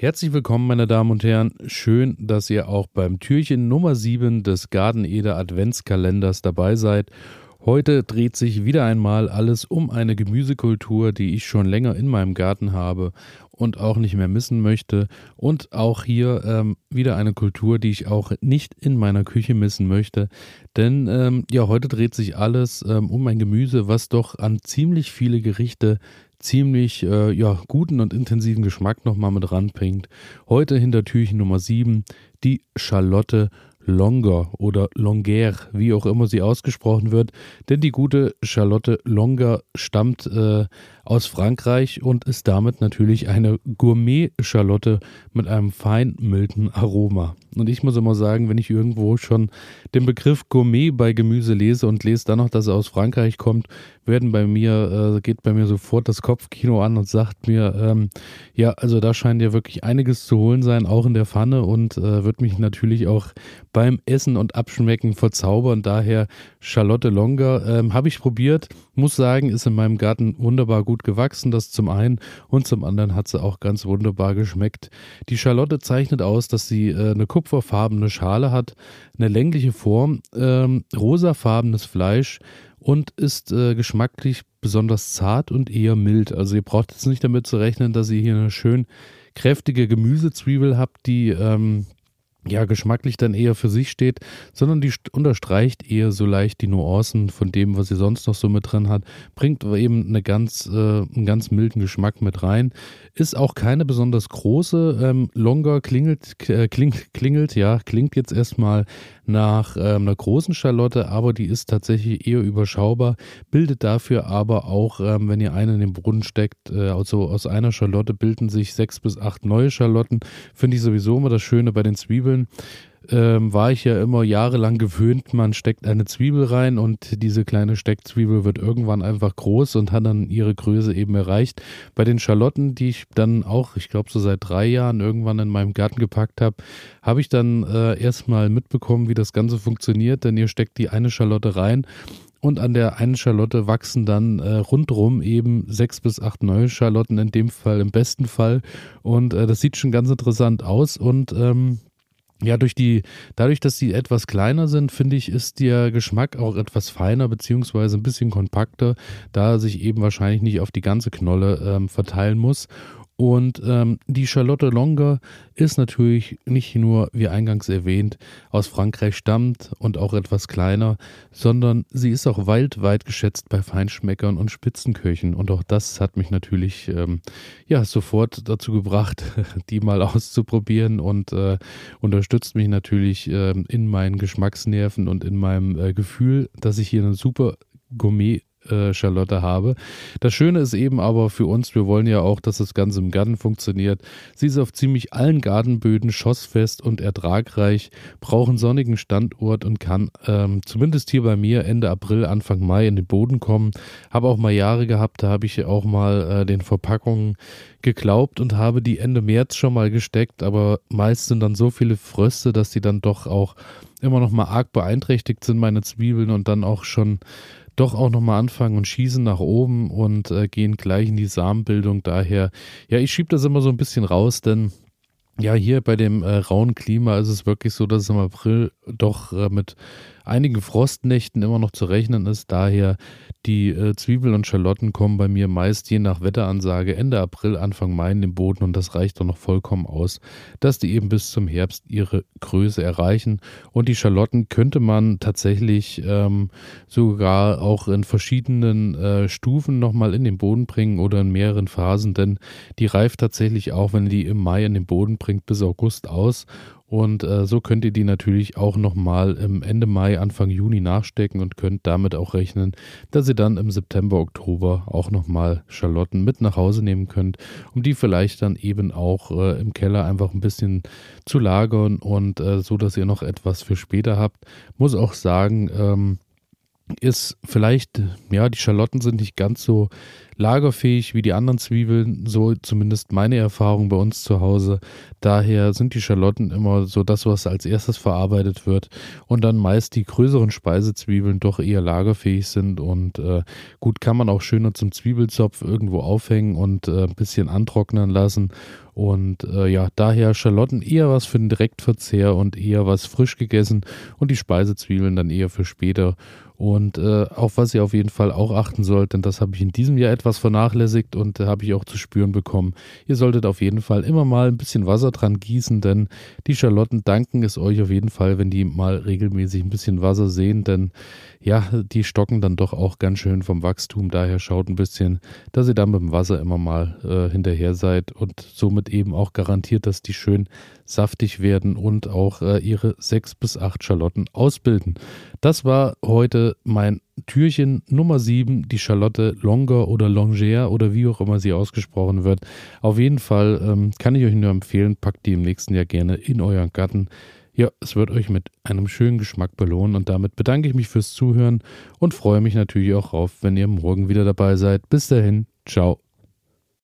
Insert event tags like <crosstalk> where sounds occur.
Herzlich willkommen, meine Damen und Herren. Schön, dass ihr auch beim Türchen Nummer 7 des Garden Eder Adventskalenders dabei seid. Heute dreht sich wieder einmal alles um eine Gemüsekultur, die ich schon länger in meinem Garten habe und auch nicht mehr missen möchte. Und auch hier ähm, wieder eine Kultur, die ich auch nicht in meiner Küche missen möchte. Denn ähm, ja, heute dreht sich alles ähm, um ein Gemüse, was doch an ziemlich viele Gerichte ziemlich äh, ja, guten und intensiven Geschmack nochmal mit ranbringt. Heute hinter Türchen Nummer 7 die Schalotte Longer oder Longer, wie auch immer sie ausgesprochen wird, denn die gute Charlotte Longer stammt äh, aus Frankreich und ist damit natürlich eine Gourmet-Schalotte mit einem fein milden Aroma. Und ich muss immer sagen, wenn ich irgendwo schon den Begriff Gourmet bei Gemüse lese und lese dann noch, dass er aus Frankreich kommt, werden bei mir, äh, geht bei mir sofort das Kopfkino an und sagt mir, ähm, ja, also da scheint ja wirklich einiges zu holen sein, auch in der Pfanne und äh, wird mich natürlich auch beim Essen und Abschmecken verzaubern. Daher Charlotte Longer ähm, habe ich probiert, muss sagen, ist in meinem Garten wunderbar gut gewachsen, das zum einen und zum anderen hat sie auch ganz wunderbar geschmeckt. Die Charlotte zeichnet aus, dass sie äh, eine kupferfarbene Schale hat, eine längliche Form, ähm, rosafarbenes Fleisch und ist äh, geschmacklich besonders zart und eher mild. Also ihr braucht jetzt nicht damit zu rechnen, dass ihr hier eine schön kräftige Gemüsezwiebel habt, die ähm, ja geschmacklich dann eher für sich steht, sondern die unterstreicht eher so leicht die Nuancen von dem, was sie sonst noch so mit drin hat, bringt eben eine ganz, äh, einen ganz milden Geschmack mit rein. Ist auch keine besonders große. Ähm, Longer klingelt, äh, klingt, klingelt, ja, klingt jetzt erstmal nach ähm, einer großen Schalotte, aber die ist tatsächlich eher überschaubar, bildet dafür aber auch, ähm, wenn ihr eine in den Boden steckt, äh, also aus einer Schalotte bilden sich sechs bis acht neue Schalotten. Finde ich sowieso immer das Schöne bei den Zwiebeln ähm, war ich ja immer jahrelang gewöhnt, man steckt eine Zwiebel rein und diese kleine Steckzwiebel wird irgendwann einfach groß und hat dann ihre Größe eben erreicht. Bei den Schalotten, die ich dann auch, ich glaube so seit drei Jahren irgendwann in meinem Garten gepackt habe, habe ich dann äh, erstmal mitbekommen, wie das Ganze funktioniert, denn ihr steckt die eine Schalotte rein und an der einen Schalotte wachsen dann äh, rundrum eben sechs bis acht neue Schalotten, in dem Fall, im besten Fall. Und äh, das sieht schon ganz interessant aus. Und ähm, ja, durch die, dadurch, dass sie etwas kleiner sind, finde ich, ist der Geschmack auch etwas feiner beziehungsweise ein bisschen kompakter, da er sich eben wahrscheinlich nicht auf die ganze Knolle ähm, verteilen muss. Und ähm, die Charlotte Longer ist natürlich nicht nur, wie eingangs erwähnt, aus Frankreich stammt und auch etwas kleiner, sondern sie ist auch weltweit geschätzt bei Feinschmeckern und Spitzenköchen. Und auch das hat mich natürlich ähm, ja sofort dazu gebracht, <laughs> die mal auszuprobieren und äh, unterstützt mich natürlich äh, in meinen Geschmacksnerven und in meinem äh, Gefühl, dass ich hier einen super Gourmet äh, Charlotte habe. Das Schöne ist eben aber für uns, wir wollen ja auch, dass das Ganze im Garten funktioniert. Sie ist auf ziemlich allen Gartenböden schossfest und ertragreich, braucht einen sonnigen Standort und kann ähm, zumindest hier bei mir Ende April, Anfang Mai in den Boden kommen. Habe auch mal Jahre gehabt, da habe ich auch mal äh, den Verpackungen geglaubt und habe die Ende März schon mal gesteckt, aber meist sind dann so viele Fröste, dass die dann doch auch immer noch mal arg beeinträchtigt sind, meine Zwiebeln und dann auch schon doch auch nochmal anfangen und schießen nach oben und äh, gehen gleich in die Samenbildung. Daher, ja, ich schiebe das immer so ein bisschen raus, denn ja, hier bei dem äh, rauen Klima ist es wirklich so, dass es im April doch äh, mit einigen Frostnächten immer noch zu rechnen ist. Daher die äh, Zwiebeln und Schalotten kommen bei mir meist je nach Wetteransage Ende April, Anfang Mai in den Boden und das reicht doch noch vollkommen aus, dass die eben bis zum Herbst ihre Größe erreichen. Und die Schalotten könnte man tatsächlich ähm, sogar auch in verschiedenen äh, Stufen nochmal in den Boden bringen oder in mehreren Phasen, denn die reift tatsächlich auch, wenn die im Mai in den Boden bringt, bis August aus und äh, so könnt ihr die natürlich auch nochmal im Ende Mai, Anfang Juni nachstecken und könnt damit auch rechnen, dass ihr dann im September, Oktober auch nochmal Schalotten mit nach Hause nehmen könnt, um die vielleicht dann eben auch äh, im Keller einfach ein bisschen zu lagern und äh, so, dass ihr noch etwas für später habt. Muss auch sagen, ähm, ist vielleicht, ja, die Schalotten sind nicht ganz so lagerfähig wie die anderen Zwiebeln, so zumindest meine Erfahrung bei uns zu Hause. Daher sind die Schalotten immer so das, was als erstes verarbeitet wird und dann meist die größeren Speisezwiebeln doch eher lagerfähig sind und äh, gut kann man auch schöner zum Zwiebelzopf irgendwo aufhängen und äh, ein bisschen antrocknen lassen und äh, ja, daher Schalotten eher was für den Direktverzehr und eher was frisch gegessen und die Speisezwiebeln dann eher für später. Und äh, auf was ihr auf jeden Fall auch achten sollt, denn das habe ich in diesem Jahr etwas vernachlässigt und äh, habe ich auch zu spüren bekommen. Ihr solltet auf jeden Fall immer mal ein bisschen Wasser dran gießen, denn die Schalotten danken es euch auf jeden Fall, wenn die mal regelmäßig ein bisschen Wasser sehen, denn ja, die stocken dann doch auch ganz schön vom Wachstum. Daher schaut ein bisschen, dass ihr dann dem Wasser immer mal äh, hinterher seid und somit eben auch garantiert, dass die schön saftig werden und auch äh, ihre sechs bis acht Schalotten ausbilden. Das war heute mein Türchen Nummer 7, die Charlotte Longer oder Longère oder wie auch immer sie ausgesprochen wird. Auf jeden Fall ähm, kann ich euch nur empfehlen, packt die im nächsten Jahr gerne in euren Garten. Ja, es wird euch mit einem schönen Geschmack belohnen und damit bedanke ich mich fürs Zuhören und freue mich natürlich auch auf, wenn ihr morgen wieder dabei seid. Bis dahin, ciao.